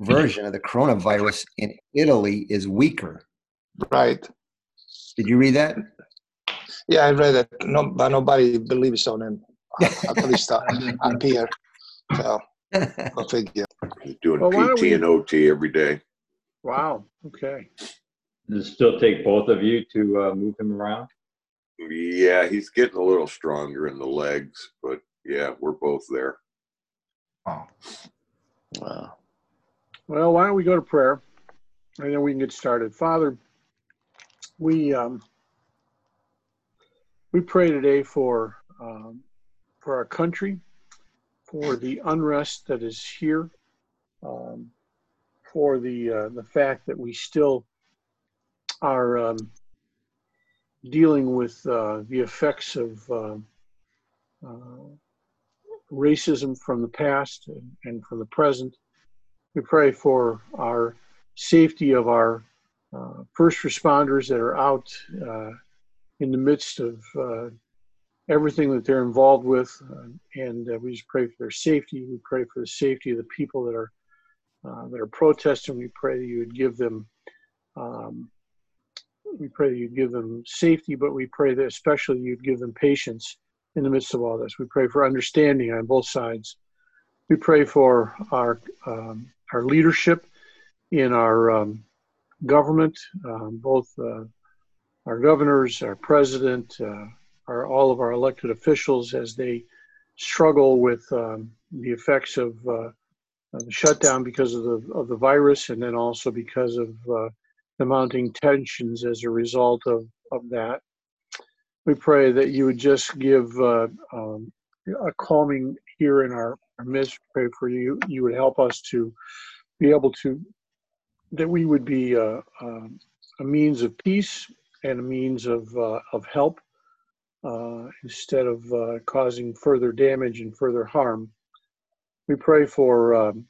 version of the coronavirus in Italy is weaker. Right. Did you read that? Yeah, I read it. No, but nobody believes on him. At least up here. So go figure. He's doing Well, PT we- and OT every day. Wow. Okay. Does it still take both of you to uh, move him around? Yeah, he's getting a little stronger in the legs, but yeah, we're both there. Oh. Wow. Well, why don't we go to prayer, and then we can get started. Father, we um, we pray today for um, for our country, for the unrest that is here, um, for the uh, the fact that we still are um, dealing with uh, the effects of uh, uh, racism from the past and, and from the present. We pray for our safety of our uh, first responders that are out uh, in the midst of uh, everything that they're involved with, uh, and uh, we just pray for their safety. We pray for the safety of the people that are uh, that are protesting. We pray that you would give them. Um, we pray that you'd give them safety, but we pray that especially you'd give them patience in the midst of all this. We pray for understanding on both sides. We pray for our um, our leadership in our um, government, um, both uh, our governors, our president, uh, our all of our elected officials as they struggle with um, the effects of uh, the shutdown because of the of the virus, and then also because of uh, the mounting tensions as a result of of that. We pray that you would just give uh, um, a calming here in our, Pray for you. You would help us to be able to that we would be uh, uh, a means of peace and a means of uh, of help uh, instead of uh, causing further damage and further harm. We pray for um,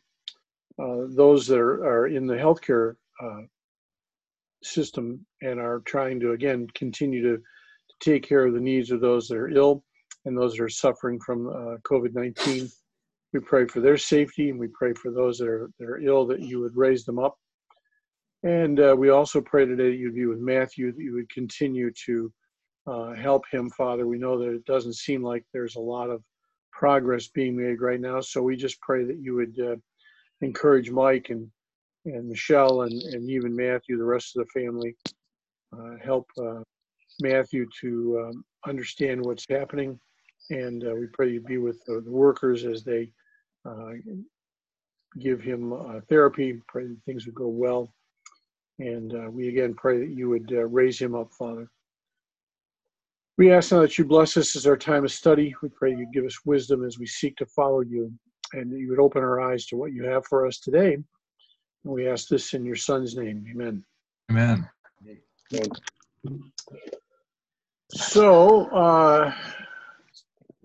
those that are, are in the healthcare system and are trying to again continue to, to take care of the needs of those that are ill and those that are suffering from uh, COVID 19. We pray for their safety and we pray for those that are, that are ill that you would raise them up. And uh, we also pray today that you'd be with Matthew, that you would continue to uh, help him, Father. We know that it doesn't seem like there's a lot of progress being made right now. So we just pray that you would uh, encourage Mike and, and Michelle and, and even Matthew, the rest of the family. Uh, help uh, Matthew to um, understand what's happening. And uh, we pray you be with the, workers as they give him uh, therapy. Pray that things would go well. And uh, we again pray that you would uh, raise him up, Father. We ask now that you bless us as our time of study. We pray you give us wisdom as we seek to follow you and that you would open our eyes to what you have for us today. And we ask this in your son's name. Amen. Amen. So, uh,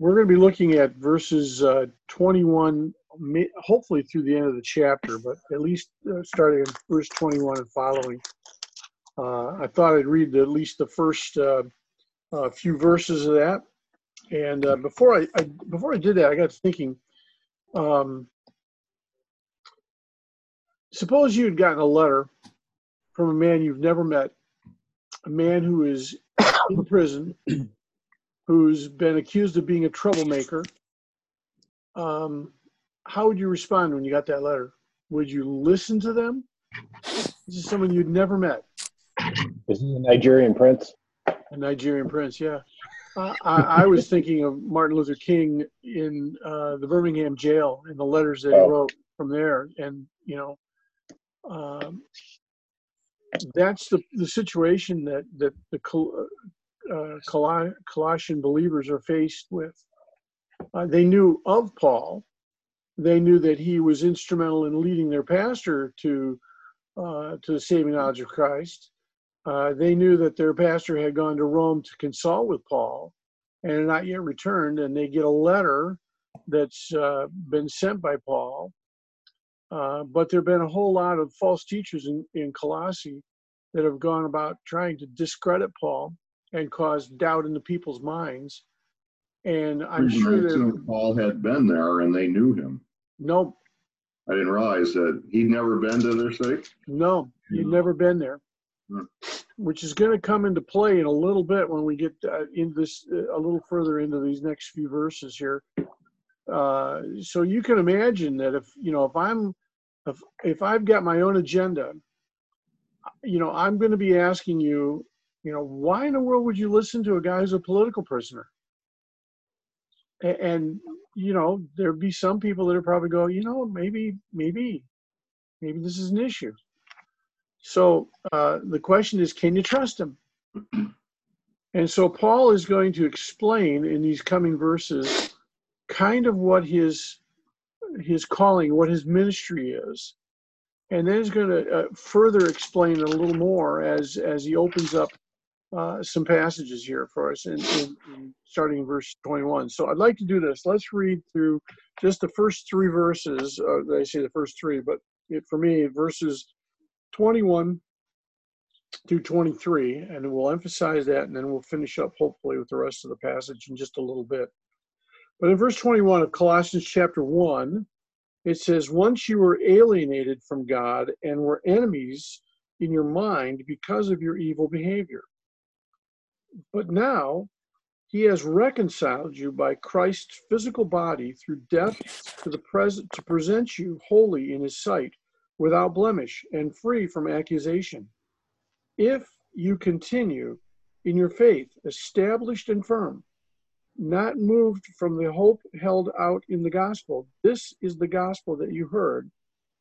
we're going to be looking at verses uh, 21, hopefully through the end of the chapter, but at least uh, starting in verse 21 and following. Uh, I thought I'd read at least the first uh, uh, few verses of that. And uh, before I, I before I did that, I got thinking. Um, suppose you had gotten a letter from a man you've never met, a man who is in prison, who's been accused of being a troublemaker. Um, how would you respond when you got that letter? Would you listen to them? This is someone you'd never met, This Is he a Nigerian prince? a Nigerian prince. Yeah, I, I, I was thinking of Martin Luther King in uh, the Birmingham jail and the letters that he Oh. wrote from there, and you know, um, that's the the situation that that the uh, Col- Colossian believers are faced with. Uh, they knew of Paul. They knew that he was instrumental in leading their pastor to uh, to the saving knowledge of Christ. Uh, they knew that their pastor had gone to Rome to consult with Paul and had not yet returned, and they get a letter that's uh, been sent by Paul. Uh, but there have been a whole lot of false teachers in, in Colossae that have gone about trying to discredit Paul and caused doubt in the people's minds. And I'm Pretty sure that Paul had been there and they knew him. no, I didn't realize that he'd never been to their state. No, he'd never been there, Hmm. which is going to come into play in a little bit when we get uh, into this uh, a little further into these next few verses here. Uh, so you can imagine that if you know if I'm if if I've got my own agenda, you know I'm going to be asking you, you know, why in the world would you listen to a guy who's a political prisoner? And you know there'd be some people that would probably go, you know, maybe maybe maybe this is an issue. So uh, the question is, can you trust him? And so Paul is going to explain in these coming verses kind of what his his calling, what his ministry is, and then he's going to uh, further explain a little more as as he opens up uh, some passages here for us, in, in, in starting in verse 21. So I'd like to do this. Let's read through just the first three verses. Uh, I say the first three, but it, for me, verses 21 through 23, and we'll emphasize that, and then we'll finish up hopefully with the rest of the passage in just a little bit. But in verse 21 of Colossians chapter 1, it says, Once you were alienated from God and were enemies in your mind because of your evil behavior. But now he has reconciled you by Christ's physical body through death to the present to present you holy in his sight, without blemish and free from accusation. If you continue in your faith, established and firm, not moved from the hope held out in the gospel. This is the gospel that you heard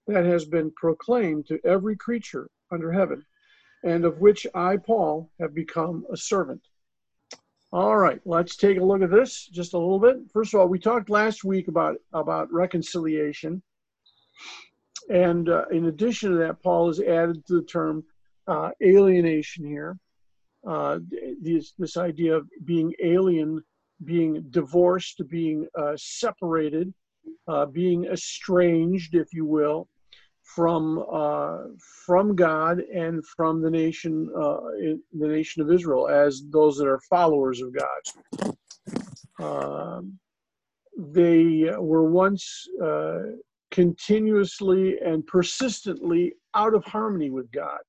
that has been proclaimed to every creature under heaven, and of which I, Paul, have become a servant. All right, let's take a look at this just a little bit. First of all, we talked last week about, about reconciliation. And uh, in addition to that, Paul has added to the term uh, alienation here. Uh, this, this idea of being alien, being divorced, being uh, separated, uh, being estranged, if you will, from uh, from God and from the nation, uh, the nation of Israel, as those that are followers of God. Um, they were once uh, continuously and persistently out of harmony with God.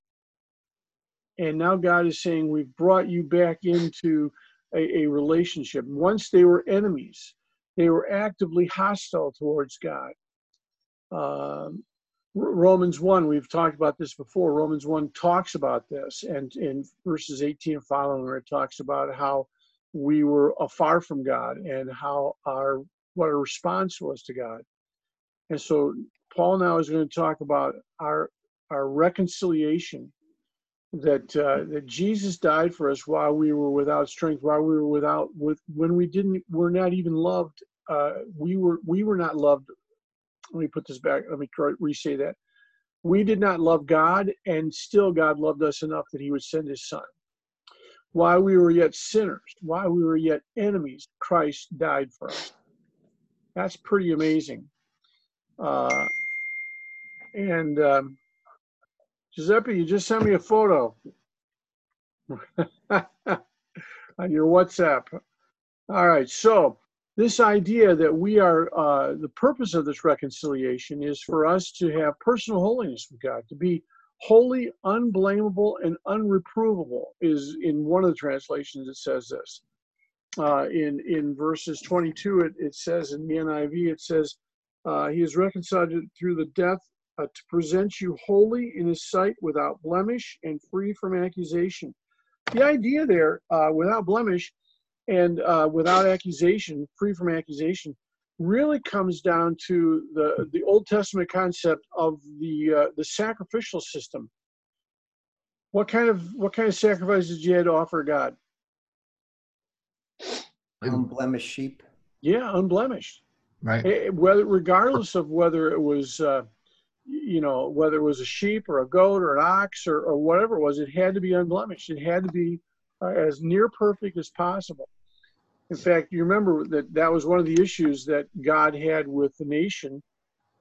And now God is saying, We've brought you back into a, a relationship. Once they were enemies, they were actively hostile towards God. Um, Romans 1, we've talked about this before. Romans 1 talks about this, and in verses 18 and following, where it talks about how we were afar from God and how our what our response was to God. And so Paul now is going to talk about our our reconciliation that uh, that Jesus died for us while we were without strength, while we were without with when we didn't were not even loved. Uh, we were we were not loved. Let me put this back. Let me try re-say that. We did not love God, and still God loved us enough that He would send His Son. While we were yet sinners, while we were yet enemies, Christ died for us. That's pretty amazing. Uh, and um, Giuseppe, you just sent me a photo on your WhatsApp. All right, so this idea that we are, uh, the purpose of this reconciliation is for us to have personal holiness with God, to be holy, unblameable, and unreprovable, is in one of the translations it says this. Uh, in, in verses 22, it, it says in the NIV, it says, uh, He is reconciled through the death uh, to present you holy in his sight without blemish and free from accusation. The idea there, uh, without blemish and uh, without accusation, free from accusation, really comes down to the, the Old Testament concept of the, uh, the sacrificial system. What kind of what kind of sacrifices you had to offer God? Unblemished sheep. Yeah, unblemished. Right. Eh, whether regardless of whether it was uh, you know whether it was a sheep or a goat or an ox or, or whatever it was it had to be unblemished it had to be uh, as near perfect as possible in fact you remember that that was one of the issues that god had with the nation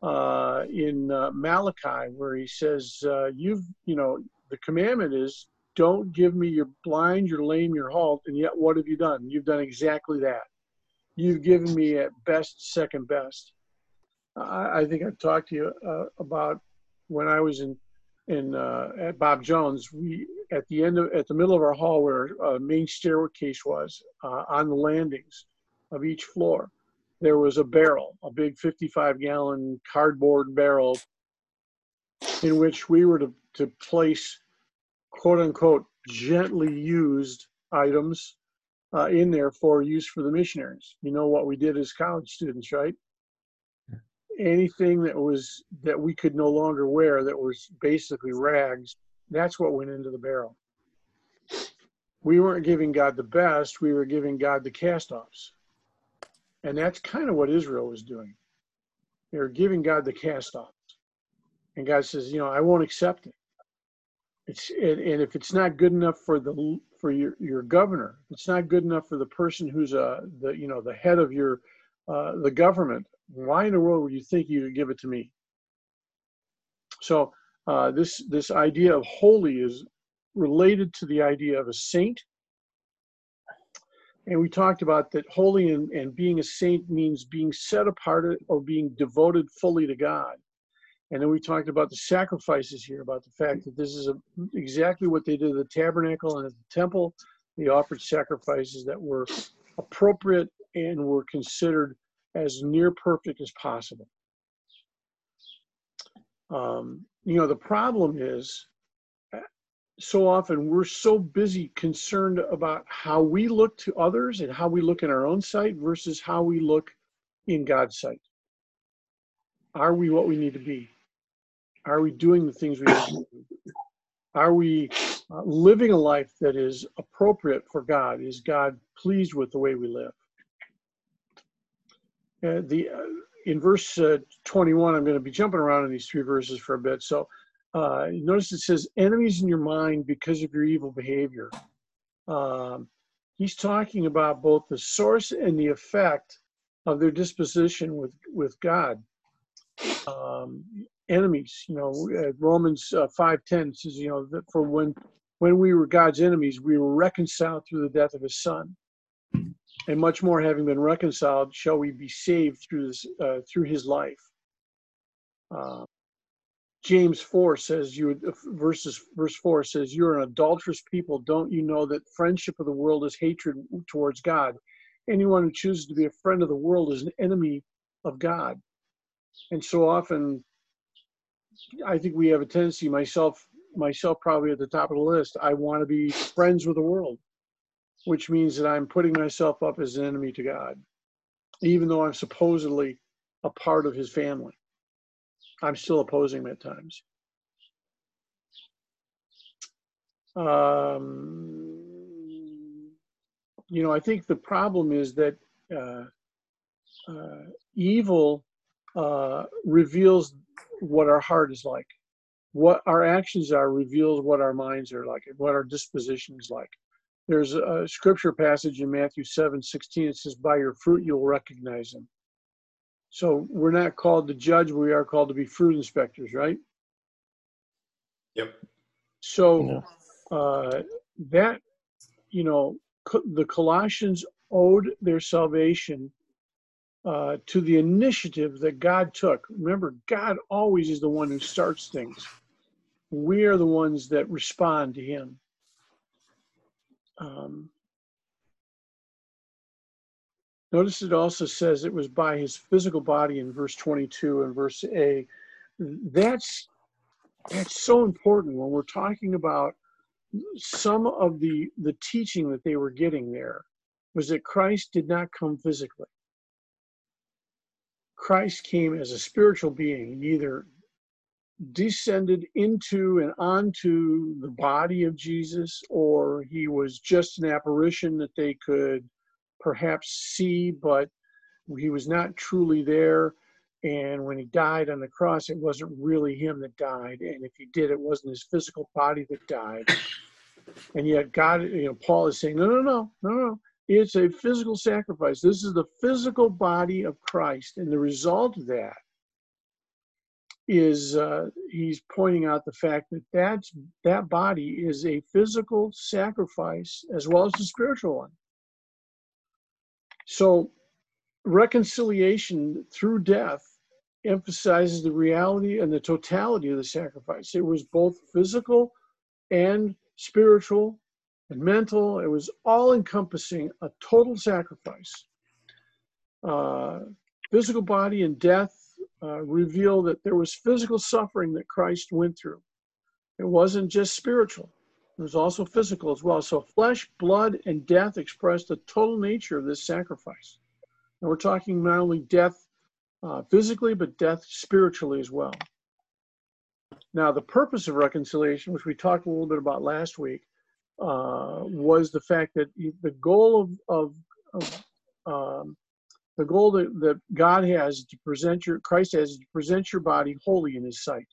uh, in uh, malachi where he says uh, you've you know the commandment is don't give me your blind your lame your halt and yet what have you done? You've done exactly that. You've given me at best second best. I, I think I've talked to you uh, about when I was in in uh, at Bob Jones. We at the end of at the middle of our hall where uh, main staircase was uh, on the landings of each floor, there was a barrel, a big 55 gallon cardboard barrel, in which we were to to place quote unquote gently used items uh, in there for use for the missionaries. You know what we did as college students, right? Anything that was that we could no longer wear that was basically rags, that's what went into the barrel. We weren't giving God the best, we were giving God the cast offs. And that's kind of what Israel was doing. They were giving God the cast offs. And God says, you know, I won't accept it. It's and, and if it's not good enough for the for your your governor, it's not good enough for the person who's uh the you know the head of your uh, the government. Why in the world would you think you would give it to me? So uh, this this idea of holy is related to the idea of a saint. And we talked about that holy and, and being a saint means being set apart or being devoted fully to God. And then we talked about the sacrifices here, about the fact that this is a, exactly what they did at the tabernacle and at the temple. They offered sacrifices that were appropriate and were considered as near perfect as possible. Um, you know, the problem is so often we're so busy concerned about how we look to others and how we look in our own sight versus how we look in God's sight. Are we what we need to be? Are we doing the things we need to do? Are we uh, living a life that is appropriate for God? Is God pleased with the way we live? Uh, the uh, in verse uh, 21, I'm going to be jumping around in these three verses for a bit. So uh, notice it says enemies in your mind because of your evil behavior. Um, he's talking about both the source and the effect of their disposition with with God. Um, enemies, you know, uh, Romans uh, 5:10 says, you know, that for when when we were God's enemies, we were reconciled through the death of His Son and much more having been reconciled shall we be saved through this uh, through his life. Uh, james 4 says you verses verse 4 says you're an adulterous people. Don't you know that friendship of the world is hatred towards god? Anyone who chooses to be a friend of the world is an enemy of god. And so often i think we have a tendency myself myself probably at the top of the list i want to be friends with the world which means that I'm putting myself up as an enemy to God, even though I'm supposedly a part of his family. I'm still opposing him at times. Um, you know, I think the problem is that uh, uh, evil uh, reveals what our heart is like. What our actions are reveals what our minds are like and what our disposition is like. There's a scripture passage in Matthew 7 16. It says, By your fruit you'll recognize them. So we're not called to judge, we are called to be fruit inspectors, right? Yep. So uh, that, you know, the Colossians owed their salvation uh, to the initiative that God took. Remember, God always is the one who starts things. We are the ones that respond to Him. Um, notice it also says it was by his physical body in verse 22 and verse A. That's that's so important when we're talking about some of the the teaching that they were getting there was that Christ did not come physically. Christ came as a spiritual being. He either descended into and onto the body of Jesus, or he was just an apparition that they could perhaps see, but he was not truly there. And when he died on the cross, it wasn't really him that died. And if he did, it wasn't his physical body that died. And yet, God, you know, Paul is saying, no, no, no, no, no. It's a physical sacrifice. This is the physical body of Christ. And the result of that is uh, he's pointing out the fact that that's, that body is a physical sacrifice as well as a spiritual one. So reconciliation through death emphasizes the reality and the totality of the sacrifice. It was both physical and spiritual and mental. It was all encompassing a total sacrifice. Uh, physical body and death uh, reveal that there was physical suffering that Christ went through. It wasn't just spiritual, it was also physical as well. So, flesh, blood, and death expressed the total nature of this sacrifice. And we're talking not only death uh, physically, but death spiritually as well. Now, the purpose of reconciliation, which we talked a little bit about last week, uh, was the fact that the goal of, of, of um, the goal that, that God has to present your Christ has to present your body holy in His sight.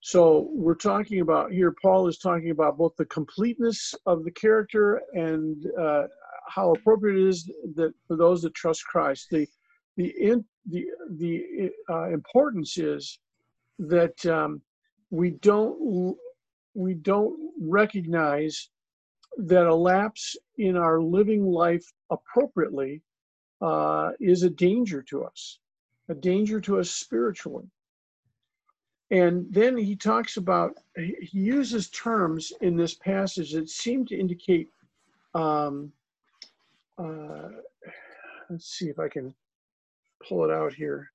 So we're talking about here. Paul is talking about both the completeness of the character and uh, how appropriate it is that for those that trust Christ, the the in, the the uh, importance is that um, we don't we don't recognize that a lapse in our living life appropriately uh, is a danger to us, a danger to us spiritually. And then he talks about, he uses terms in this passage that seem to indicate, um, uh, let's see if I can pull it out here.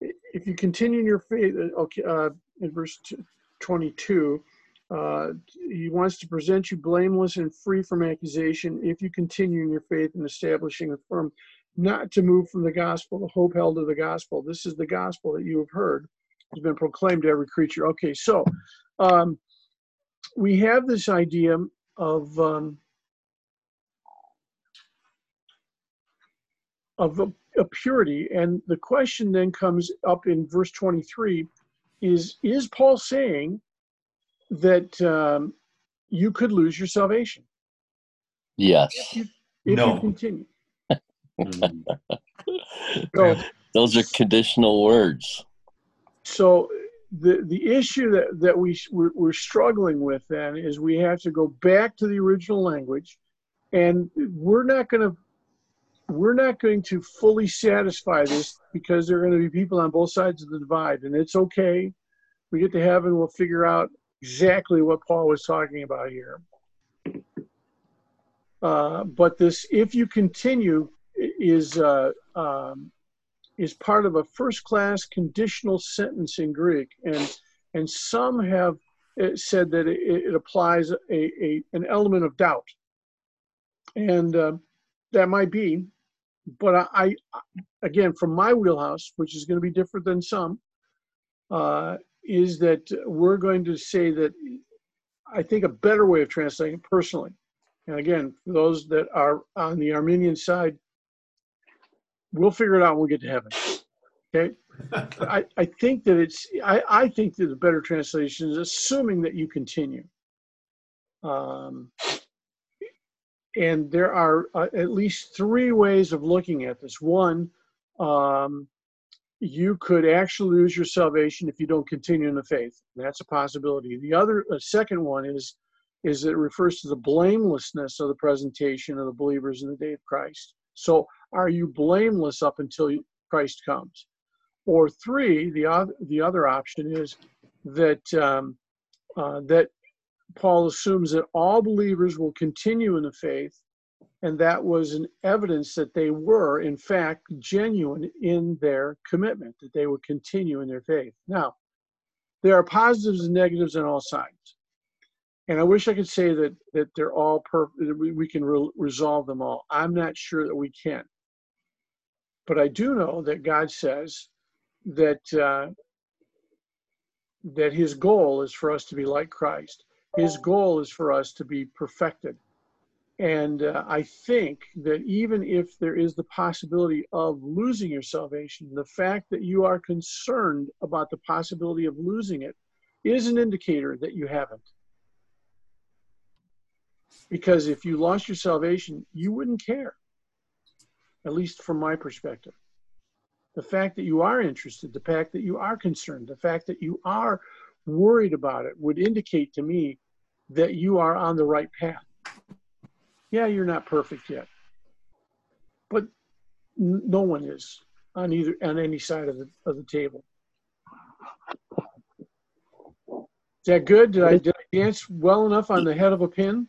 If you continue in your faith, uh, okay, uh, in verse 22, uh, he wants to present you blameless and free from accusation if you continue in your faith and establishing a firm not to move from the gospel, the hope held of the gospel. This is the gospel that you have heard. Has been proclaimed to every creature. Okay, so um, we have this idea of um, of a, a purity, and the question then comes up in verse 23: is is Paul saying that um, you could lose your salvation Yes. if you, if No. you continue? So, Those are conditional words. so the the issue that that we we're, we're struggling with then is we have to go back to the original language, and we're not going to we're not going to fully satisfy this because there are going to be people on both sides of the divide, and it's okay. We get to heaven, we'll figure out exactly what Paul was talking about here. Uh, but this, if you continue, is uh, um, is part of a first-class conditional sentence in Greek, and and some have uh, said that it, it applies a, a an element of doubt, and uh, that might be, but I, I again from my wheelhouse, which is going to be different than some, uh, is that we're going to say that I think a better way of translating it personally, and again for those that are on the Arminian side, we'll figure it out when we get to heaven. Okay. I, I think that it's I, I think that the better translation is assuming that you continue. Um, and there are uh, at least three ways of looking at this. One, um, you could actually lose your salvation if you don't continue in the faith. That's a possibility. The other, a second one is is it refers to the blamelessness of the presentation of the believers in the day of Christ. So, are you blameless up until Christ comes? Or three, the other the other option is that um, uh, that Paul assumes that all believers will continue in the faith, and that was an evidence that they were, in fact, genuine in their commitment, that they would continue in their faith. Now, there are positives and negatives on all sides, and I wish I could say that that they're all perfect. We, we can re- resolve them all. I'm not sure that we can, but I do know that God says that uh, that His goal is for us to be like Christ. His goal is for us to be perfected. And uh, I think that even if there is the possibility of losing your salvation, the fact that you are concerned about the possibility of losing it is an indicator that you haven't. Because if you lost your salvation, you wouldn't care, at least from my perspective. The fact that you are interested, the fact that you are concerned, the fact that you are worried about it would indicate to me that you are on the right path. Yeah, you're not perfect yet. But N- No one is on either, on any side of the, of the table. Is that good? Did I, did I dance well enough on the head of a pin?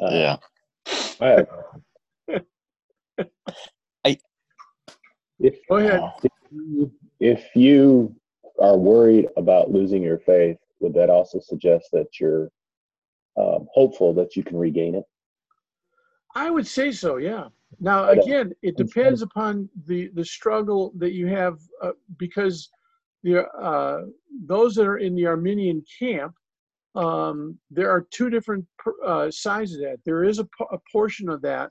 Uh, Yeah. I- If, Go ahead. if you- if you are worried about losing your faith, would that also suggest that you're um, hopeful that you can regain it? I would say so, yeah. Now, again, it depends upon the, the struggle that you have, uh, because the, uh, those that are in the Arminian camp, um, there are two different uh, sides of that. There is a, a portion of that,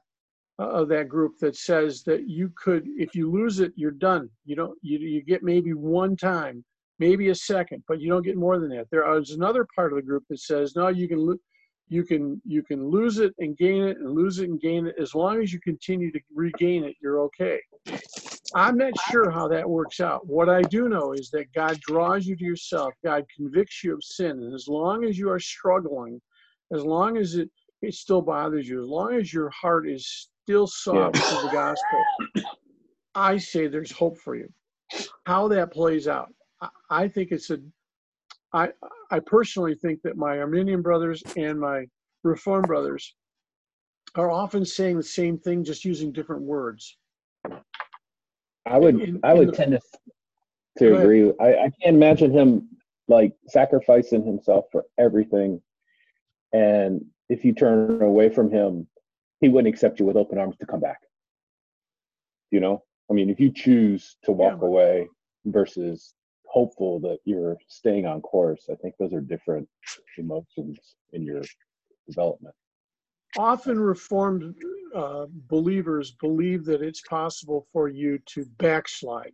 uh, of that group that says that you could, if you lose it, you're done. You don't, you, you get maybe one time, maybe a second, but you don't get more than that. There is another part of the group that says, no, you can, you can you can lose it and gain it and lose it and gain it. As long as you continue to regain it you're okay. I'm not sure how that works out. What i do know is that god draws you to yourself. God convicts you of sin. And as long as you are struggling as long as it it still bothers you as long as your heart is still soft to the gospel i say there's hope for you. How that plays out i, I think it's a I, I personally think that my Arminian brothers and my Reform brothers are often saying the same thing, just using different words. I would In- I would the- tend to to agree. I, I can't imagine him like sacrificing himself for everything. And if you turn away from him, he wouldn't accept you with open arms to come back. You know? I mean, if you choose to walk Yeah. away versus hopeful that you're staying on course, I think those are different emotions in your development. Often Reformed uh, believers believe that it's possible for you to backslide.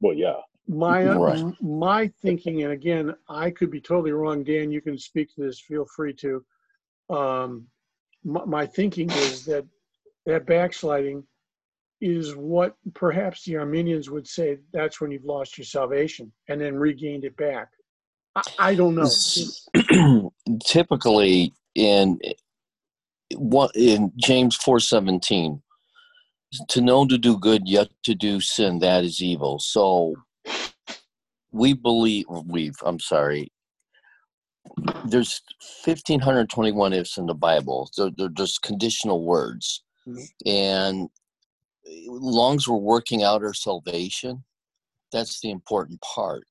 Well, yeah. My Right. my thinking, and again, I could be totally wrong. Dan, you can speak to this. Feel free to. Um, my, my thinking is that that backsliding is what perhaps the Arminians would say. That's when you've lost your salvation and then regained it back. I, I don't know. Typically, in what in James four seventeen, to know to do good, yet to do sin, that is evil. So we believe we've. I'm sorry. There's 1521 ifs in the Bible. They're, they're just conditional words, Mhm. and long as we're working out our salvation, that's the important part.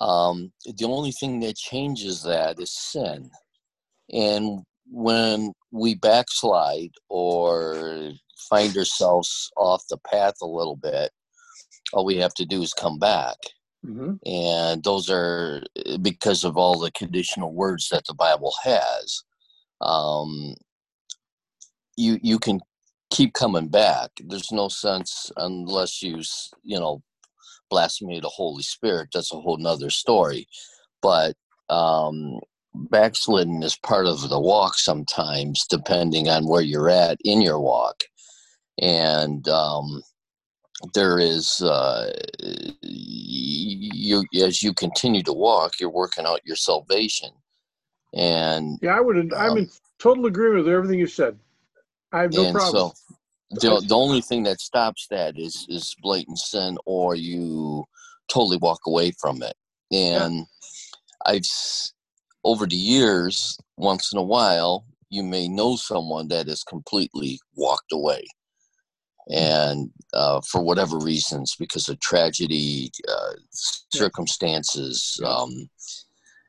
Um, the only thing that changes that is sin. And when we backslide or find ourselves off the path a little bit, all we have to do is come back. Mhm. And those are because of all the conditional words that the Bible has. Um, you you can keep coming back. There's no sense unless you you know blasphemy the Holy Spirit. That's a whole nother story. But um, backsliding is part of the walk sometimes, depending on where you're at in your walk. And um, there is uh, you as you continue to walk, you're working out your salvation. And Yeah, I would. I'm Um, in total agreement with everything you said. I have no and problem. so the, the only thing that stops that is is blatant sin or you totally walk away from it. And i've over the years once in a while you may know someone that has completely walked away. And uh, for whatever reasons because of tragedy uh, circumstances um,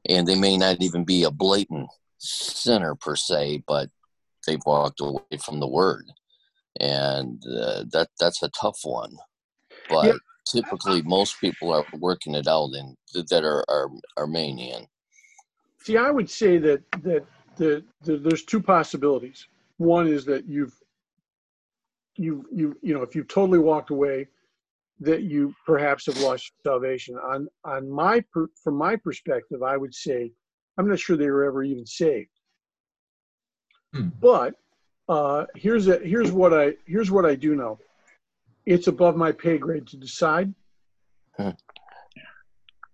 and they may not even be a blatant sinner per se but they've walked away from the word and uh, that that's a tough one but Yeah. typically most people are working it out and that are, are arminian See, I would say that that the, the there's two possibilities. One is that you've you you you know if you've totally walked away, that you perhaps have lost salvation. On on my per, from my perspective, I would say I'm not sure they were ever even saved. Hmm. But uh, here's a here's what I here's what I do know. It's above my pay grade to decide. Hmm.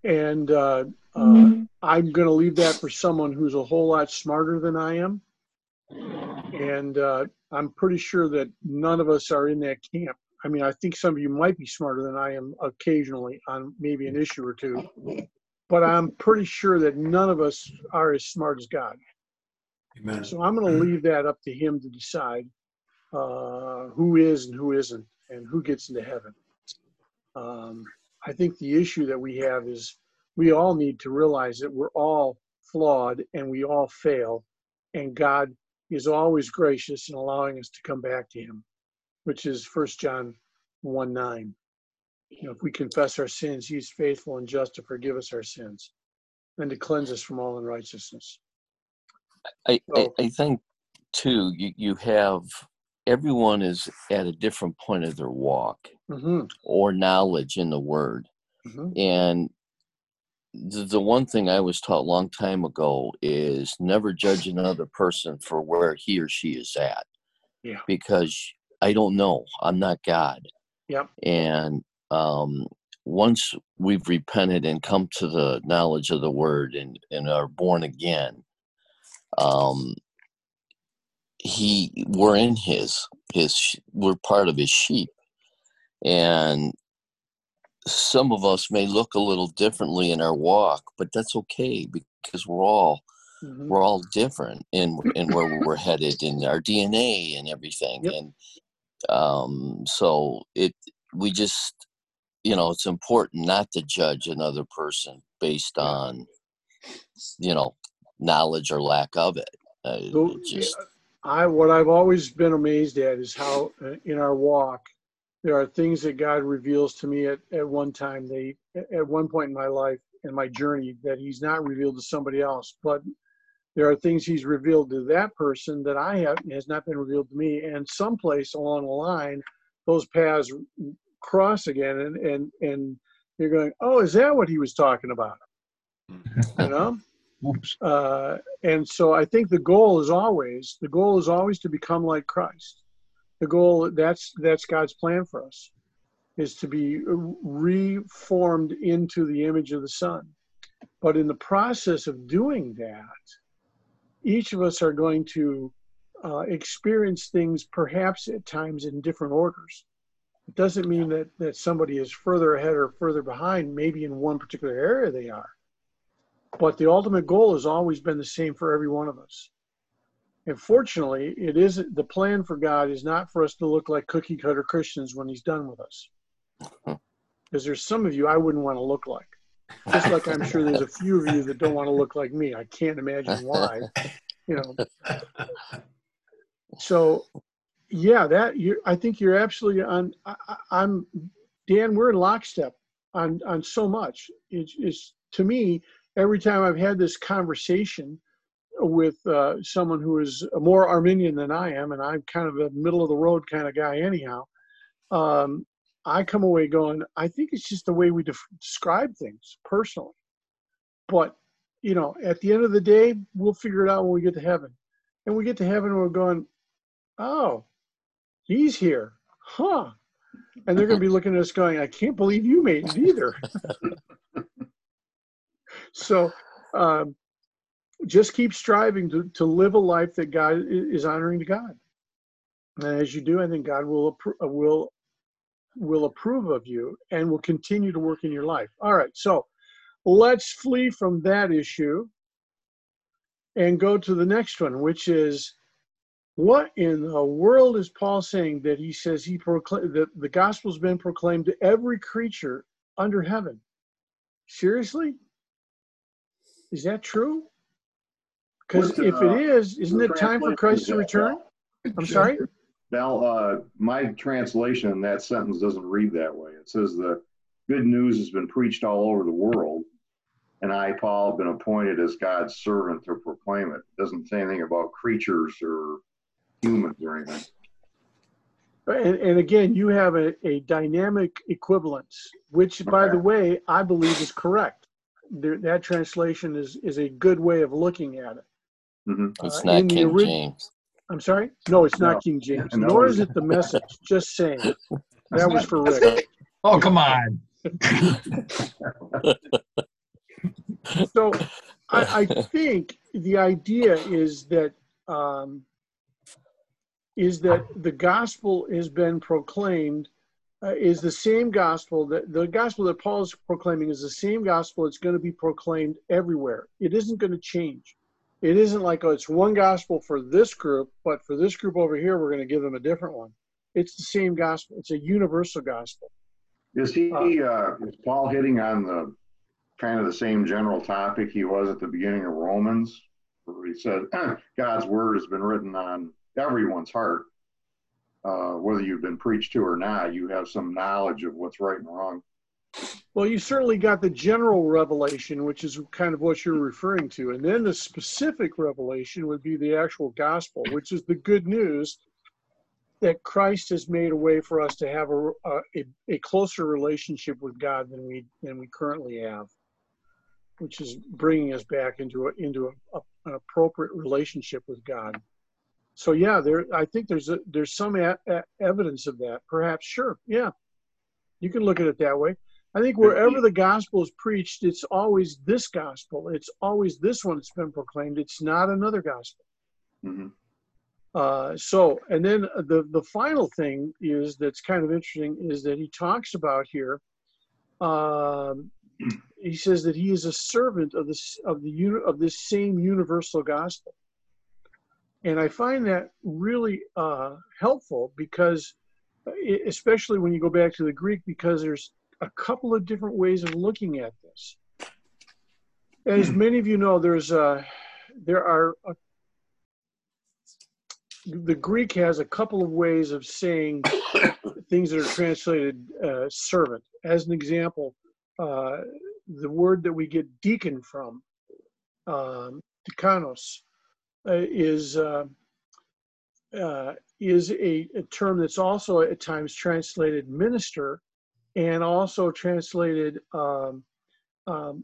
And uh, uh, I'm going to leave that for someone who's a whole lot smarter than I am. And uh, I'm pretty sure that none of us are in that camp. I mean, I think some of you might be smarter than I am occasionally on maybe an issue or two, but I'm pretty sure that none of us are as smart as God. Amen. So I'm going to leave that up to Him to decide uh, who is and who isn't, and who gets into heaven. Um, I think the issue that we have is we all need to realize that we're all flawed and we all fail, and God is always gracious in allowing us to come back to Him, which is First John 1 9. You know, if we confess our sins, He's faithful and just to forgive us our sins and to cleanse us from all unrighteousness. I, I, So- I think too, you, you have everyone is at a different point of their walk hmm or knowledge in the word. hmm And the, the one thing I was taught a long time ago is never judge another person for where he or she is at. Yeah. Because I don't know. I'm not God. Yep. And um, once we've repented and come to the knowledge of the word and, and are born again, um, he we're in his his we're part of his sheep. And some of us may look a little differently in our walk but that's okay because we're all hmm we're all different in in where we're headed in our dna and everything. Yep. and um so it we just you know it's important not to judge another person based on you know knowledge or lack of it. Uh, So, just I what I've always been amazed at is how uh, in our walk there are things that God reveals to me at, at one time they at one point in my life in my journey that he's not revealed to somebody else. But there are things he's revealed to that person that I have has not been revealed to me. And someplace along the line those paths cross again and and and you're going oh is that what he was talking about? You know Uh, and so I think the goal is always the goal is always to become like Christ. The goal that's that's God's plan for us is to be reformed into the image of the Son. But in the process of doing that, each of us are going to uh, experience things perhaps at times in different orders. It doesn't mean that that somebody is further ahead or further behind. Maybe in one particular area they are but the ultimate goal has always been the same for every one of us. And fortunately, it is the plan for God is not for us to look like cookie cutter Christians when He's done with us. Because there's some of you I wouldn't want to look like. Just like I'm sure there's a few of you that don't want to look like me. I can't imagine why. You know. So, yeah, that you. I think you're absolutely on. I, I'm Dan. We're in lockstep on on so much. It's, it's to me every time I've had this conversation with uh, someone who is more Arminian than I am, and I'm kind of a middle of the road kind of guy anyhow, um, I come away going, I think it's just the way we def- describe things personally. But, you know, at the end of the day, we'll figure it out when we get to heaven. And we get to heaven and we're going, oh, he's here. Huh. And they're going to be looking at us going, I can't believe you made it either. so um, just keep striving to, to live a life that God is honoring to God. And as you do, I think God will uh, will will approve of you and will continue to work in your life. All right, so let's flee from that issue and go to the next one, which is what in the world is Paul saying that he says he proclaim that the gospel's been proclaimed to every creature under heaven? Seriously? Is that true? Because if uh, it is, isn't it time for Christ to return? I'm sorry? Val, uh, my translation in that sentence doesn't read that way. It says the good news has been preached all over the world, and I, Paul, have been appointed as God's servant to proclaim it. It doesn't say anything about creatures or humans or anything. And, and again, you have a, a dynamic equivalence, which, by the way, I believe is correct. There, that translation is, is a good way of looking at it. Mhm. it's Uh, not king ori- james I'm sorry? No, it's not No. King James, No, nor is it the message. Just saying. That was for Rick. Oh, come on. So I, I think the idea is that um, is that the gospel has been proclaimed uh, is the same gospel that the gospel that Paul is proclaiming is the same gospel that's going to be proclaimed everywhere. It isn't going to change. It isn't like oh, it's one gospel for this group, but for this group over here, we're going to give them a different one. It's the same gospel. It's a universal gospel. Is he, uh, is Paul hitting on the kind of the same general topic he was at the beginning of Romans? Where he said, God's word has been written on everyone's heart. Uh, whether you've been preached to or not, you have some knowledge of what's right and wrong. Well, you certainly got the general revelation, which is kind of what you're referring to. And then the specific revelation would be the actual gospel, which is the good news that Christ has made a way for us to have a, a, a closer relationship with God than we than we currently have, which is bringing us back into a, into a, an appropriate relationship with God. So yeah, there I think there's a, there's some a, evidence of that. Perhaps sure, yeah, you can look at it that way. I think wherever the gospel is preached, it's always this gospel. It's always this one that's been proclaimed. It's not another gospel. Mm-hmm. Uh, so, and then the the final thing is that's kind of interesting is that he talks about here. Um, he says that he is a servant of this of the of this same universal gospel, and I find that really uh, helpful because, especially when you go back to the Greek, because there's a couple of different ways of looking at this. As many of you know, there's uh, there are a the Greek has a couple of ways of saying things that are translated uh, servant. As an example, uh, the word that we get deacon from, um, diakonos, uh, is uh, uh, is a, a, term that's also at times translated minister, and also translated um, um,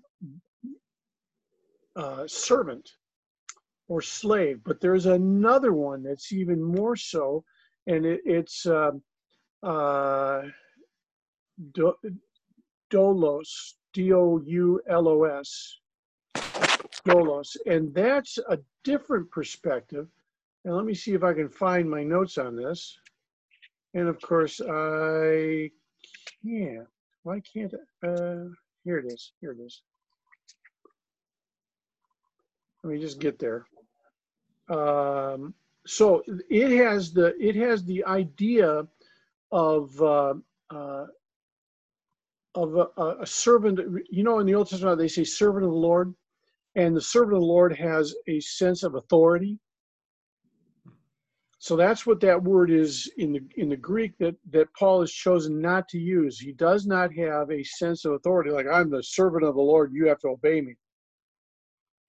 uh, servant or slave. But there's another one that's even more so, and it, it's uh, uh, do, doulos, D-O-U-L-O-S, and that's a different perspective. And let me see if I can find my notes on this. And of course, I can't. Why can't I? Uh, here it is. Here it is. Let me just get there. Um, so it has the it has the idea of uh, uh, of a, a, servant. You know, in the Old Testament, they say servant of the Lord, and the servant of the Lord has a sense of authority. So that's what that word is in the in the Greek that that Paul has chosen not to use. He does not have a sense of authority, like I'm the servant of the Lord. You have to obey me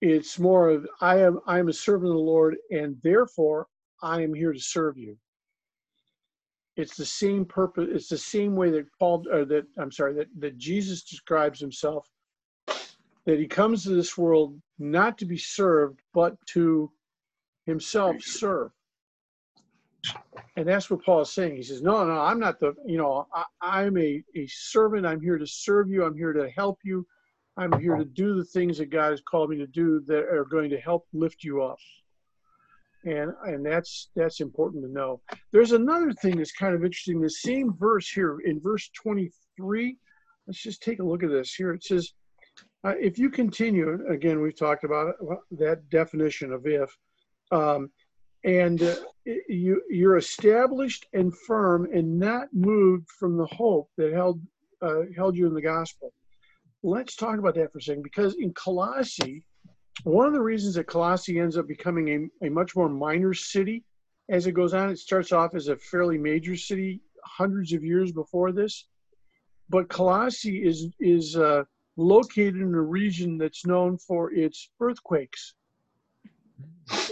it's more of I am I am a servant of the Lord, and therefore I am here to serve you. It's the same purpose. It's the same way that Paul, or that I'm sorry, that that Jesus describes himself. That he comes to this world not to be served, but to himself serve. And that's what Paul is saying. He says, No, no, I'm not the, you know, I, I'm a, a servant. I'm here to serve you. I'm here to help you. I'm here to do the things that God has called me to do that are going to help lift you up. And and that's that's important to know. There's another thing that's kind of interesting. The same verse here in verse 23. Let's just take a look at this here. It says, uh, if you continue, again, we've talked about that definition of if, um, and uh, you you're established and firm and not moved from the hope that held uh, held you in the gospel let's talk about that for a second because in Colossae, one of the reasons that Colossae ends up becoming a, a much more minor city as it goes on, it starts off as a fairly major city hundreds of years before this. But Colossae is, is uh, located in a region that's known for its earthquakes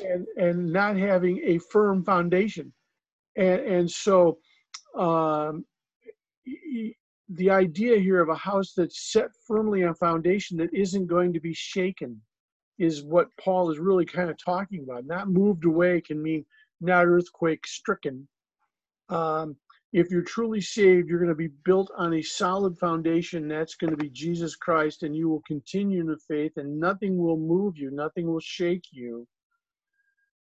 and, and not having a firm foundation. And, and so um, the idea here of a house that's set firmly on foundation that isn't going to be shaken is what Paul is really kind of talking about. Not moved away can mean not earthquake stricken. Um, if you're truly saved, you're going to be built on a solid foundation. That's going to be Jesus Christ, and you will continue in the faith, and nothing will move you, nothing will shake you.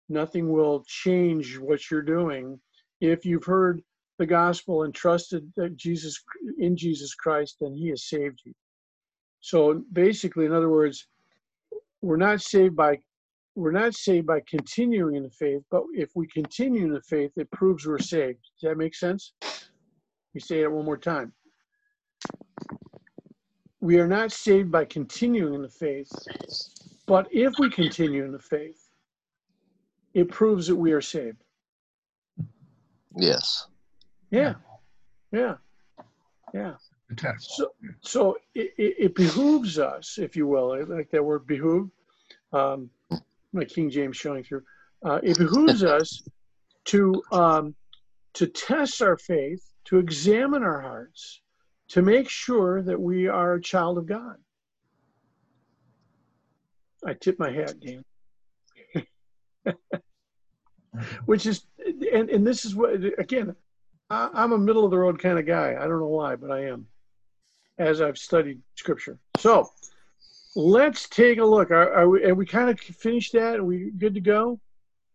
Nothing will change what you're doing if you've heard the gospel and trusted that Jesus in Jesus Christ, then He has saved you. So basically, in other words, we're not saved by we're not saved by continuing in the faith, but if we continue in the faith, it proves we're saved. Does that make sense? We say it one more time. We are not saved by continuing in the faith, but if we continue in the faith, it proves that we are saved. Yes. Yeah, yeah, yeah. The test. So, so it, it, it behooves us, if you will, I like that word behoove. Um, my King James showing through. Uh, it behooves us to um, to test our faith, to examine our hearts, to make sure that we are a child of God. I tip my hat, Dan. Which is, and, and this is what, again, I, I'm a middle of the road kind of guy. I don't know why, but I am, as I've studied scripture. So let's take a look. Are, are we, we kind of finished that? Are we good to go?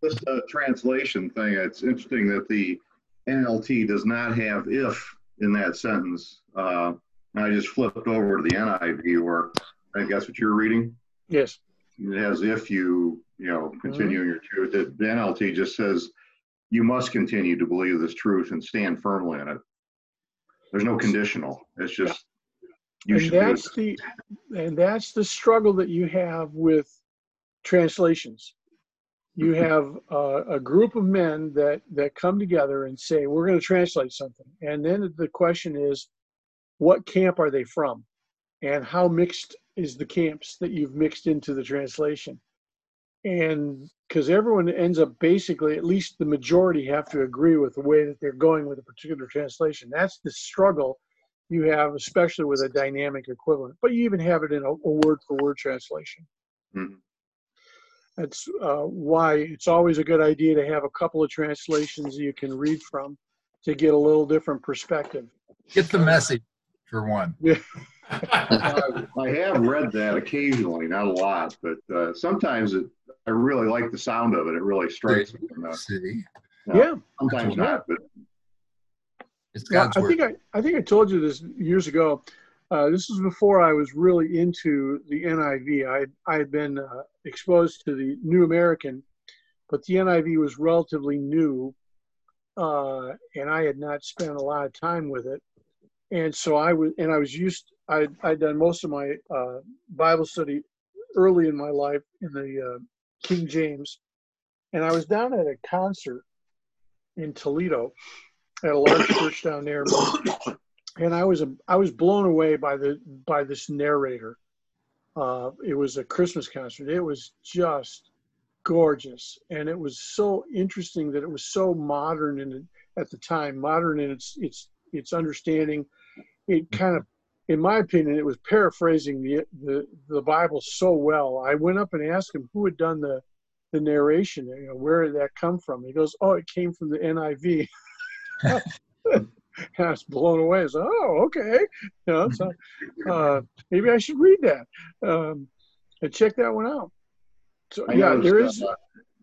This uh, translation thing, it's interesting that the NLT does not have if in that sentence. Uh, I just flipped over to the NIV where I think that's what you're reading. Yes. It has if you, you know, continue in your truth. The NLT just says you must continue to believe this truth and stand firmly in it. There's no conditional. It's just and should do it. that's the and that's the struggle that you have with translations. You have uh, a group of men that that come together and say we're going to translate something. And then the question is what camp are they from? And how mixed is the camps that you've mixed into the translation? And because everyone ends up basically at least the majority have to agree with the way that they're going with a particular translation. That's the struggle you have especially with a dynamic equivalent but you even have it in a, a word for word translation Mhm. that's uh, why it's always a good idea to have a couple of translations you can read from to get a little different perspective. Get the message for one. I I have read that occasionally, not a lot, but uh, sometimes it, I really like the sound of it. It really strikes me. Uh, Yeah, sometimes not, but it's yeah. I word. think I, I think I told you this years ago. Uh, this was before I was really into the NIV. I I had been uh, exposed to the New American, but the NIV was relatively new, uh, and I had not spent a lot of time with it. And so I was, and I was used. I I'd done most of my uh, Bible study early in my life in the uh, King James, and I was down at a concert in Toledo at a large church down there, and I was I was blown away by the by this narrator. Uh, it was a Christmas concert. It was just gorgeous, and it was so interesting that it was so modern in at the time, modern in its its its understanding. It kind of, in my opinion, it was paraphrasing the the the Bible so well. I went up and asked him who had done the the narration. You know, where did that come from? He goes, "Oh, it came from the NIV." and I was blown away. I was like, "Oh, okay." You know, so uh, maybe I should read that um, and check that one out. So I yeah, noticed, there is uh,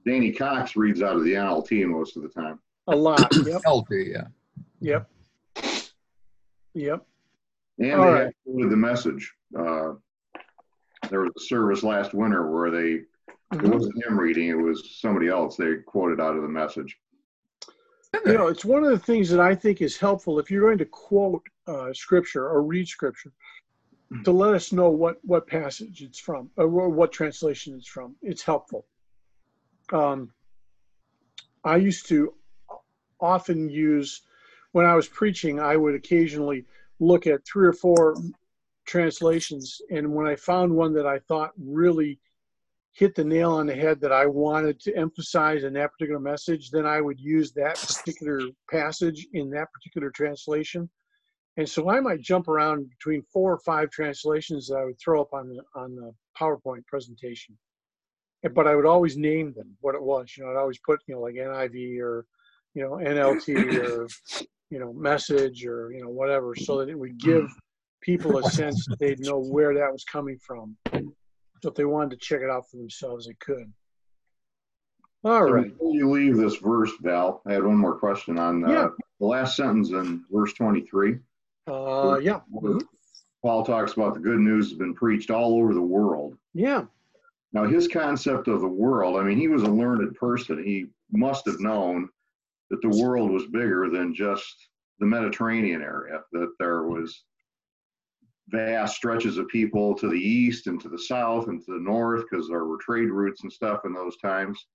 Danny Cox reads out of the NLT most of the time. a lot. Yep, Healthy, yeah. yep, yep. And All they right. have quoted the message. Uh, there was a service last winter where they, it Mhm. wasn't him reading, it was somebody else. They quoted out of the message. You know, it's one of the things that I think is helpful if you're going to quote uh, scripture or read scripture to let us know what what passage it's from or what translation it's from. It's helpful. Um, I used to often use when I was preaching. I would occasionally look at three or four translations, and when I found one that I thought really hit the nail on the head that I wanted to emphasize in that particular message, then I would use that particular passage in that particular translation. And so I might jump around between four or five translations that I would throw up on the on the PowerPoint presentation. But I would always name them what it was. You know, I'd always put you know like NIV or you know NLT or you know message or you know whatever, so that it would give people a sense that they'd know where that was coming from. So if they wanted to check it out for themselves, they could. All So right. Before you leave this verse, Val, I had one more question on Yeah. uh, the last sentence in verse 23. Uh, yeah. where Mhm. Paul talks about the good news has been preached all over the world. Yeah. Now, his concept of the world, I mean, he was a learned person. He must have known that the world was bigger than just the Mediterranean area, that there was vast stretches of people to the east and to the south and to the north because there were trade routes and stuff in those times.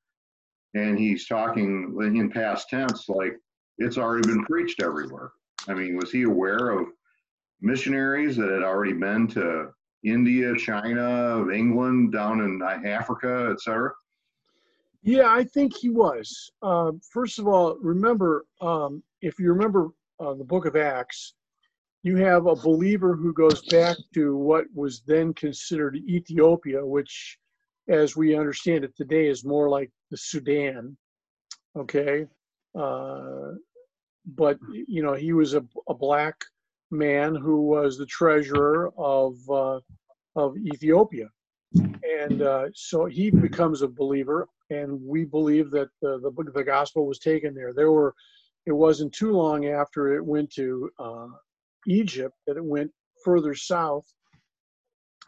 And he's talking in past tense like it's already been preached everywhere. I mean, was he aware of missionaries that had already been to India, China, England, down in Africa, etc.? Yeah, I think he was. Uh, first of all, remember, um, if you remember uh, the book of Acts, you have a believer who goes back to what was then considered Ethiopia, which, as we understand it today, is more like the Sudan. Okay. Uh, but, you know, he was a, a black man who was the treasurer of, uh, of Ethiopia. And uh, so he becomes a believer and we believe that the, the book the gospel was taken there there were it wasn't too long after it went to uh, egypt that it went further south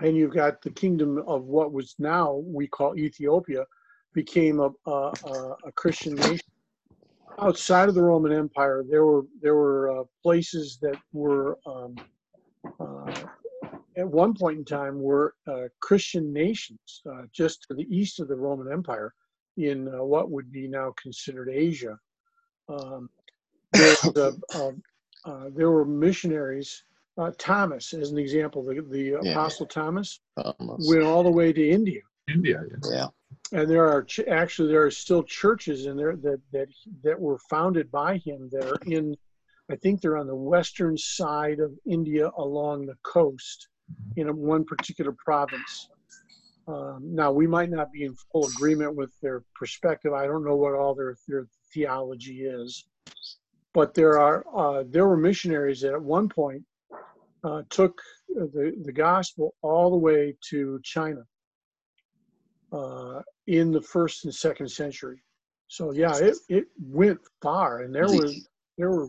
and you've got the kingdom of what was now we call ethiopia became a, a, a a christian nation outside of the roman empire there were there were uh, places that were um, uh, at one point in time were uh, Christian nations uh, just to the east of the Roman Empire in uh, what would be now considered Asia. Um, there, was a- um, uh, there were missionaries. Uh, Thomas, as an example, the, the Yeah. Apostle Thomas Almost. went all the way to India, India, yeah. Yeah. and there are ch- actually there are still churches in there that that that were founded by him that are in. I think they're on the western side of India along the coast in a, one particular province. Um, now, we might not be in full agreement with their perspective. I don't know what all their, their theology is, but there are uh, there were missionaries that at one point uh, took the the gospel all the way to China uh, in the first and second century. So yeah, it, it went far, and there were there were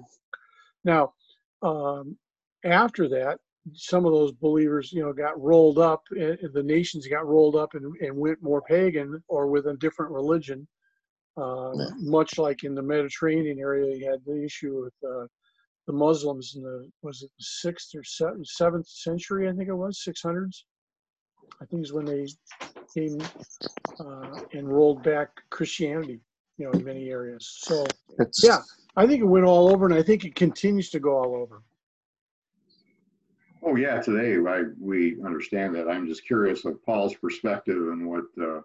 now um, after that some of those believers you know got rolled up and the nations got rolled up and, and went more pagan or with a different religion uh, Yeah. much like in the mediterranean area you had the issue with uh, the muslims in the was it the sixth or seventh, seventh century i think it was 600s i think is when they came uh, and rolled back christianity you know in many areas so It's, yeah i think it went all over and i think it continues to go all over Oh, yeah, today I, we understand that. I'm just curious of Paul's perspective and what, uh,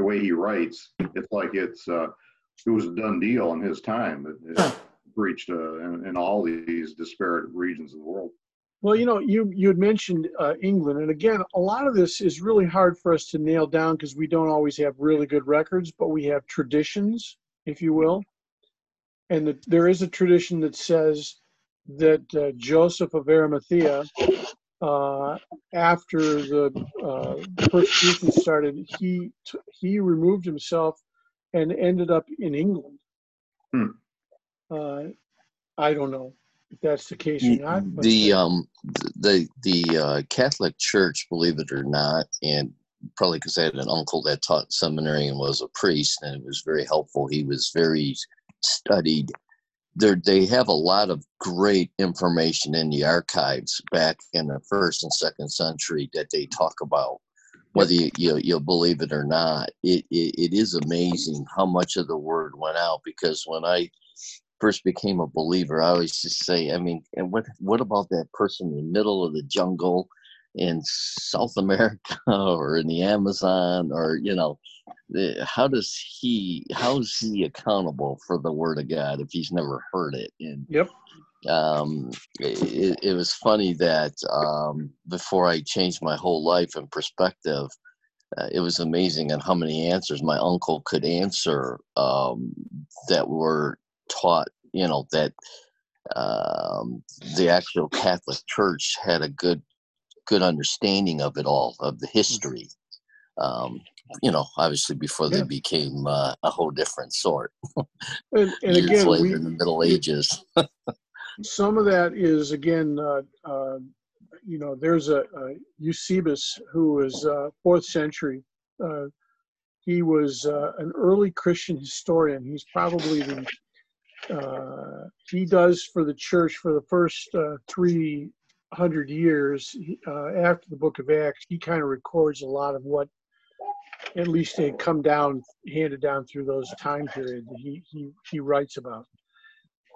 the way he writes. It's like it's, uh, it was a done deal in his time. It, it reached, uh, in, in all these disparate regions of the world. Well, you know, you you had mentioned uh, England, and again, a lot of this is really hard for us to nail down because we don't always have really good records, but we have traditions, if you will. And that there is a tradition that says that uh, Joseph of Arimathea, uh, after the uh, persecution started, he t- he removed himself and ended up in England. Hmm. Uh, I don't know if that's the case or not. but, the um the the uh, Catholic Church, believe it or not, and probably because I had an uncle that taught seminary and was a priest, and it was very helpful. He was very studied. There, they have a lot of great information in the archives back in the first and second century that they talk about. Whether you, you you believe it or not, it, it it is amazing how much of the word went out. Because when I first became a believer, I always just say, I mean, and what what about that person in the middle of the jungle in South America or in the Amazon or you know, how does he how is he accountable for the word of God if he's never heard it? And Yep. um, it, it was funny that um, before I changed my whole life and perspective, uh, it was amazing on how many answers my uncle could answer um, that were taught. You know that um, the actual Catholic Church had a good good understanding of it all of the history. Um, you know, obviously before they became uh, a whole different sort. And, and again, later we, in the Middle Ages. some of that is again, uh, uh, you know, there's a, a Eusebius who was uh, fourth century. Uh, he was uh, an early Christian historian. He's probably the uh, he does for the church for the first uh, three hundred years uh, after the Book of Acts. He kind of records a lot of what, at least had come down, handed down through those time periods. that He he he writes about.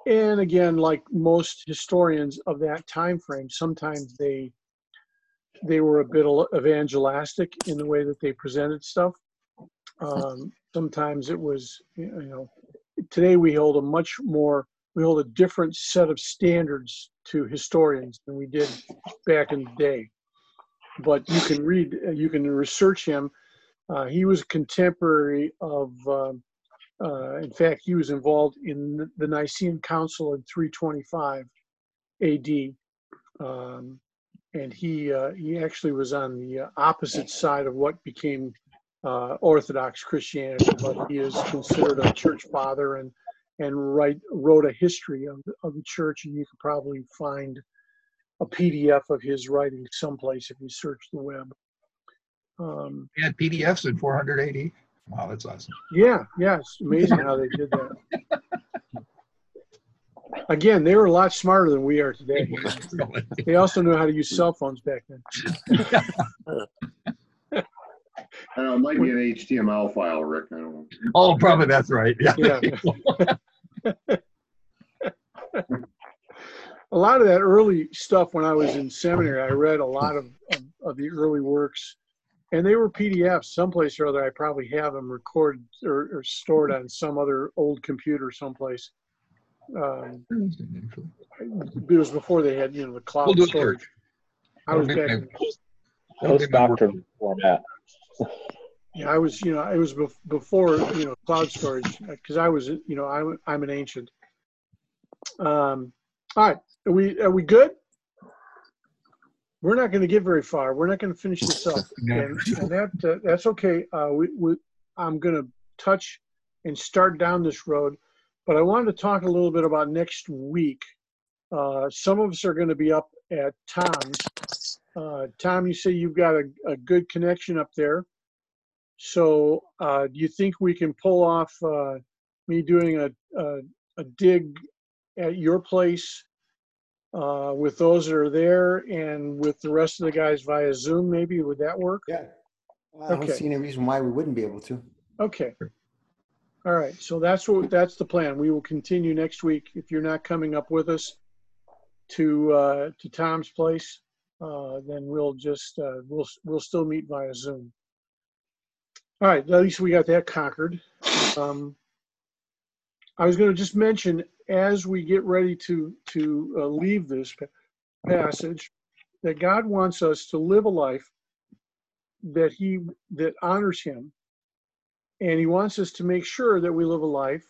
And again, like most historians of that time frame, sometimes they they were a bit evangelistic in the way that they presented stuff. Um, sometimes it was, you know, today we hold a much more we hold a different set of standards to historians than we did back in the day. But you can read, you can research him. Uh, he was a contemporary of um, uh, in fact, he was involved in the- the Nicene Council in 325 AD, um, and he uh, he actually was on the uh, opposite side of what became uh, Orthodox Christianity. But he is considered a church father and and write wrote a history of the, of the church, and you could probably find a PDF of his writing someplace if you search the web. Um, We had PDFs in 480. Wow, that's awesome. Yeah, yeah, it's amazing how they did that. Again, they were a lot smarter than we are today. They also knew how to use cell phones back then. I don't know, it might be an HTML file, Rick. I don't know. Oh, probably that's right. Yeah. Yeah. A lot of that early stuff when I was in seminary, I read a lot of, of, of the early works, and they were PDFs. Someplace or other, I probably have them recorded or, or stored on some other old computer someplace. Um, it was before they had, you know, the cloud We'll storage. I was back, in- Post doctrine format. Yeah, I was, you know, it was before, you know, cloud storage because I was, you know, I'm I'm an ancient. Um, all right, are we are we good? We're not going to get very far. We're not going to finish this up, and, and that uh, that's okay. Uh, we, we I'm going to touch and start down this road, but I wanted to talk a little bit about next week. Uh, some of us are going to be up at Tom's. Uh, Tom, you say you've got a, a good connection up there. So, uh, do you think we can pull off uh, me doing a, a, a dig at your place uh, with those that are there and with the rest of the guys via Zoom? Maybe would that work? Yeah. I don't Okay. see any reason why we wouldn't be able to. Okay. All right. So that's what that's the plan. We will continue next week. If you're not coming up with us to uh, to Tom's place, uh, then we'll just uh, we'll we'll still meet via Zoom. All right. At least we got that conquered. Um, I was going to just mention as we get ready to to uh, leave this passage that God wants us to live a life that he that honors him and he wants us to make sure that we live a life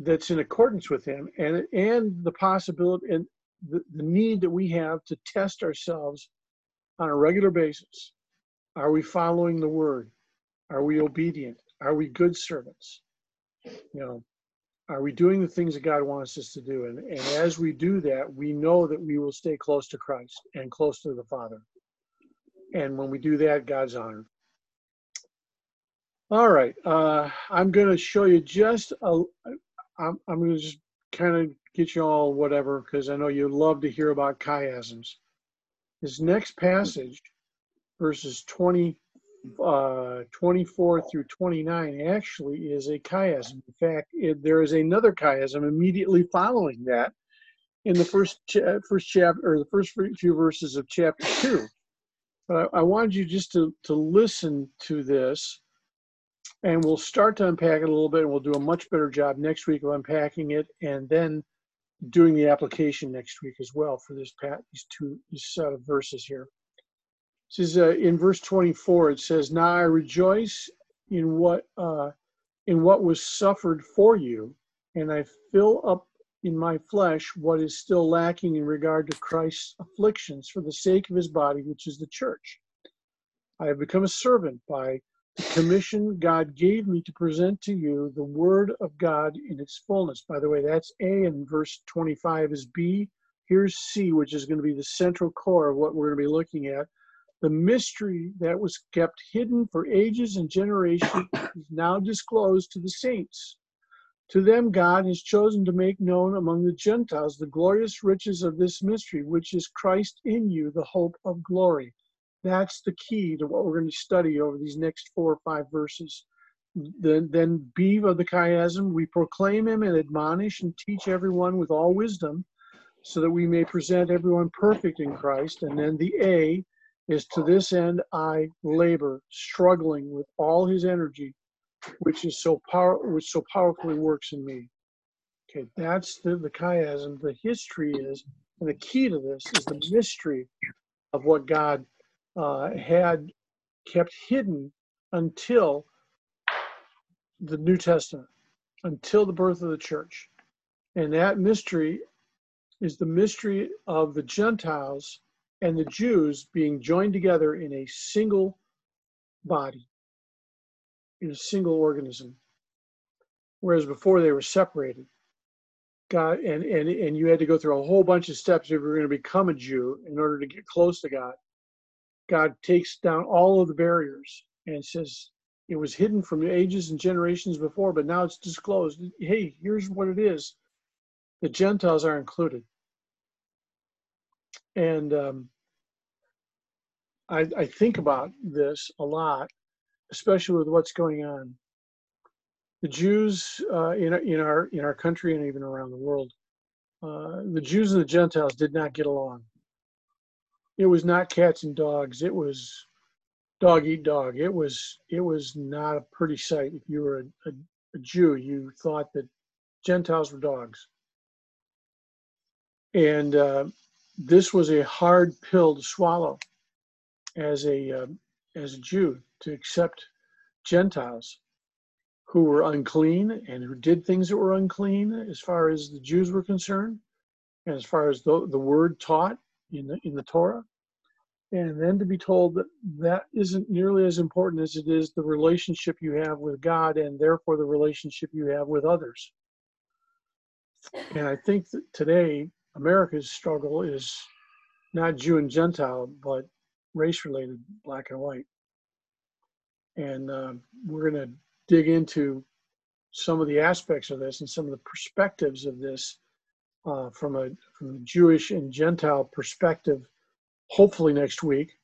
that's in accordance with him and and the possibility and the, the need that we have to test ourselves on a regular basis are we following the word are we obedient are we good servants you know are we doing the things that god wants us to do and, and as we do that we know that we will stay close to christ and close to the father and when we do that god's honored all right, uh, I'm going to show you just a. I'm, I'm going to just kind of get you all whatever because I know you love to hear about chiasms. This next passage, verses 20, uh, 24 through 29, actually is a chiasm. In fact, it, there is another chiasm immediately following that in the first cha- first chapter or the first few verses of chapter two. But I, I wanted you just to to listen to this and we'll start to unpack it a little bit and we'll do a much better job next week of unpacking it and then doing the application next week as well for this pat these two this set of verses here says uh, in verse 24 it says now i rejoice in what uh, in what was suffered for you and i fill up in my flesh what is still lacking in regard to christ's afflictions for the sake of his body which is the church i have become a servant by the commission God gave me to present to you the word of God in its fullness. By the way, that's A, and verse 25 is B. Here's C, which is going to be the central core of what we're going to be looking at. The mystery that was kept hidden for ages and generations is now disclosed to the saints. To them, God has chosen to make known among the Gentiles the glorious riches of this mystery, which is Christ in you, the hope of glory. That's the key to what we're going to study over these next four or five verses. Then, then B of the chiasm, we proclaim him and admonish and teach everyone with all wisdom, so that we may present everyone perfect in Christ. And then the A is to this end I labor, struggling with all his energy, which is so power, which so powerfully works in me. Okay, that's the, the chiasm. The history is, and the key to this is the mystery of what God uh, had kept hidden until the New Testament, until the birth of the church. And that mystery is the mystery of the Gentiles and the Jews being joined together in a single body, in a single organism. Whereas before they were separated. God and, and and you had to go through a whole bunch of steps if you were going to become a Jew in order to get close to God. God takes down all of the barriers and says it was hidden from ages and generations before, but now it's disclosed. Hey, here's what it is. The Gentiles are included. And um, I, I think about this a lot, especially with what's going on. The Jews uh, in, in, our, in our country and even around the world, uh, the Jews and the Gentiles did not get along. It was not cats and dogs. It was dog eat dog. It was it was not a pretty sight. If you were a, a, a Jew, you thought that Gentiles were dogs. And uh, this was a hard pill to swallow as a uh, as a Jew to accept Gentiles who were unclean and who did things that were unclean as far as the Jews were concerned, and as far as the, the word taught in the in the Torah. And then to be told that that isn't nearly as important as it is the relationship you have with God and therefore the relationship you have with others. And I think that today America's struggle is not Jew and Gentile, but race related, black and white. And uh, we're going to dig into some of the aspects of this and some of the perspectives of this uh, from a from a Jewish and Gentile perspective, hopefully next week,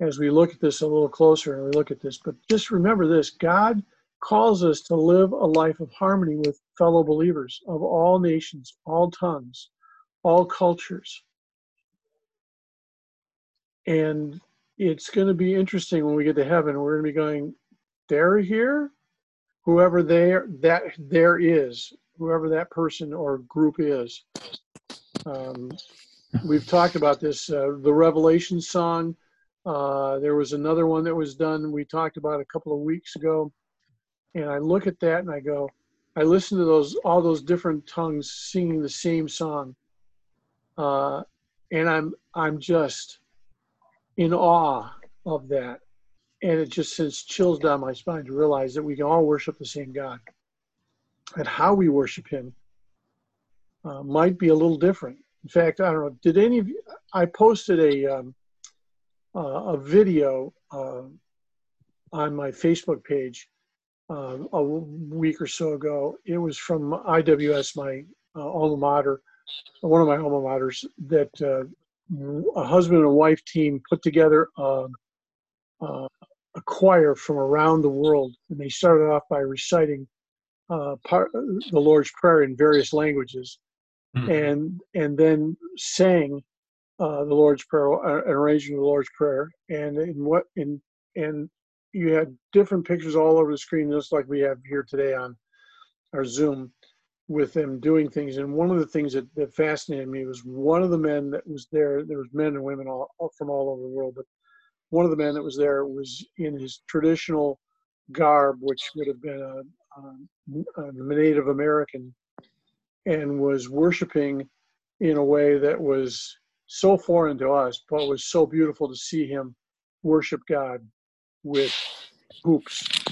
as we look at this a little closer and we look at this. But just remember this: God calls us to live a life of harmony with fellow believers of all nations, all tongues, all cultures. And it's going to be interesting when we get to heaven. We're going to be going, they're here, whoever there that there is, whoever that person or group is. Um, we've talked about this. Uh, the Revelation song. Uh, there was another one that was done. We talked about a couple of weeks ago, and I look at that and I go, I listen to those all those different tongues singing the same song, uh, and I'm I'm just in awe of that. And it just sends chills down my spine to realize that we can all worship the same God. And how we worship Him uh, might be a little different. In fact, I don't know. Did any of you? I posted a um, uh, a video uh, on my Facebook page uh, a week or so ago. It was from IWS, my uh, alma mater, one of my alma maters, that uh, a husband and wife team put together a, a, a, choir from around the world, and they started off by reciting uh, part, the Lord's Prayer in various languages, mm-hmm. and and then sang uh, the Lord's Prayer, uh, an arranging the Lord's Prayer, and in what in and you had different pictures all over the screen, just like we have here today on our Zoom with them doing things. And one of the things that, that fascinated me was one of the men that was there. There was men and women all, from all over the world, but one of the men that was there was in his traditional garb, which would have been a, um, a, a Native American, and was worshiping in a way that was so foreign to us, but was so beautiful to see him worship God with hoops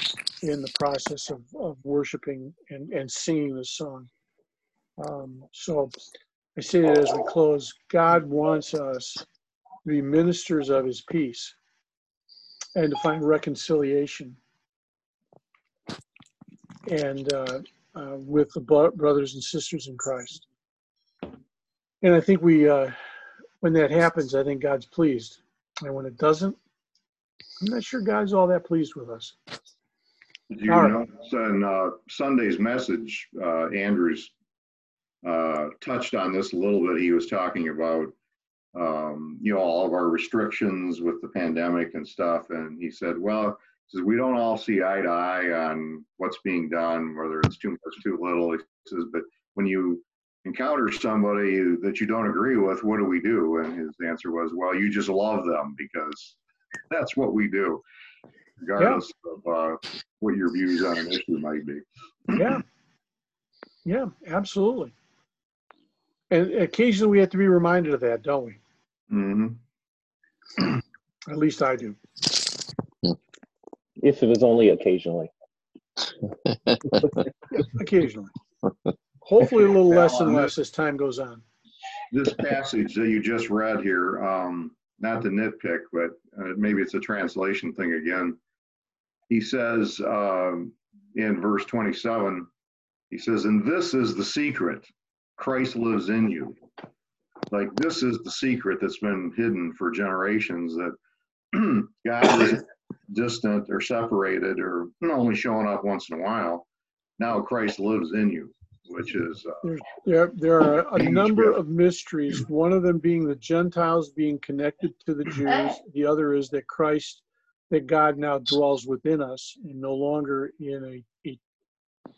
in the process of, of worshiping and, and singing the song. Um, so I say that as we close, God wants us to be ministers of his peace and to find reconciliation and uh, uh, with the brothers and sisters in Christ. And I think we, uh, when that happens, I think God's pleased. And when it doesn't, I'm not sure God's all that pleased with us. You All right. notice in uh, Sunday's message, uh, Andrews uh, touched on this a little bit. He was talking about, um, you know, all of our restrictions with the pandemic and stuff. And he said, well, he says, we don't all see eye to eye on what's being done, whether it's too much, too little. He says, but when you encounter somebody that you don't agree with, what do we do? And his answer was, well, you just love them because that's what we do, regardless of uh, what your views on an issue might be. Yeah. Yeah, absolutely. And occasionally we have to be reminded of that, don't we? hmm At least I do. If it was only occasionally. Occasionally. Hopefully a little less and Well, less as time goes on. This passage that you just read here, um, not to nitpick, but uh, maybe it's a translation thing again. He says um, in verse 27, he says, And this is the secret Christ lives in you. Like, this is the secret that's been hidden for generations that God is distant or separated or only showing up once in a while. Now Christ lives in you, which is uh, There, there are a Huge number of mysteries, one of them being the Gentiles being connected to the Jews. The other is that Christ, that God now dwells within us and no longer in a, a,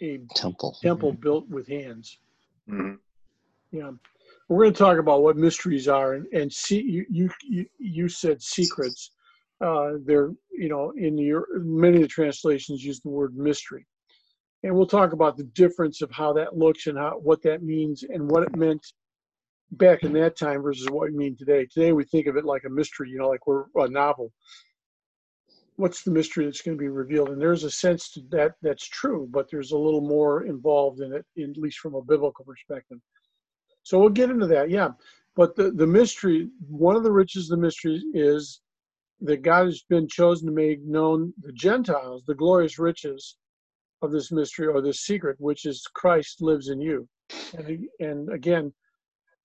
a Temple. temple built with hands. mhm. Yeah. We're going to talk about what mysteries are and, and see, you, you, you, you said secrets. Uh, they're, you know, in your, many of the translations use the word mystery. And we'll talk about the difference of how that looks and how, what that means and what it meant back in that time versus what we mean today. Today we think of it like a mystery, you know, like we're a novel. What's the mystery that's going to be revealed? And there's a sense that that's true, but there's a little more involved in it, at least from a biblical perspective. So we'll get into that, yeah. But the, the mystery, one of the riches of the mystery is that God has been chosen to make known the Gentiles the glorious riches of this mystery or this secret, which is Christ lives in you. And, and again,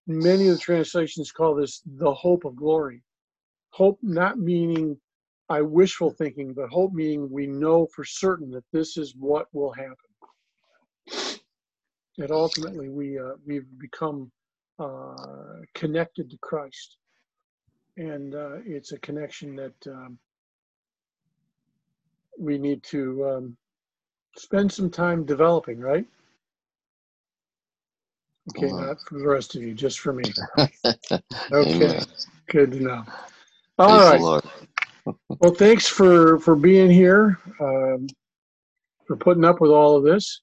many of the translations call this the hope of glory. Hope not meaning I wishful thinking, but hope meaning we know for certain that this is what will happen. That ultimately we uh, we've become uh, connected to Christ, and uh, it's a connection that um, we need to um, spend some time developing. Right? Okay, not for the rest of you, just for me. Okay, Amen. good to know. All Praise right. Well, thanks for for being here, um, for putting up with all of this.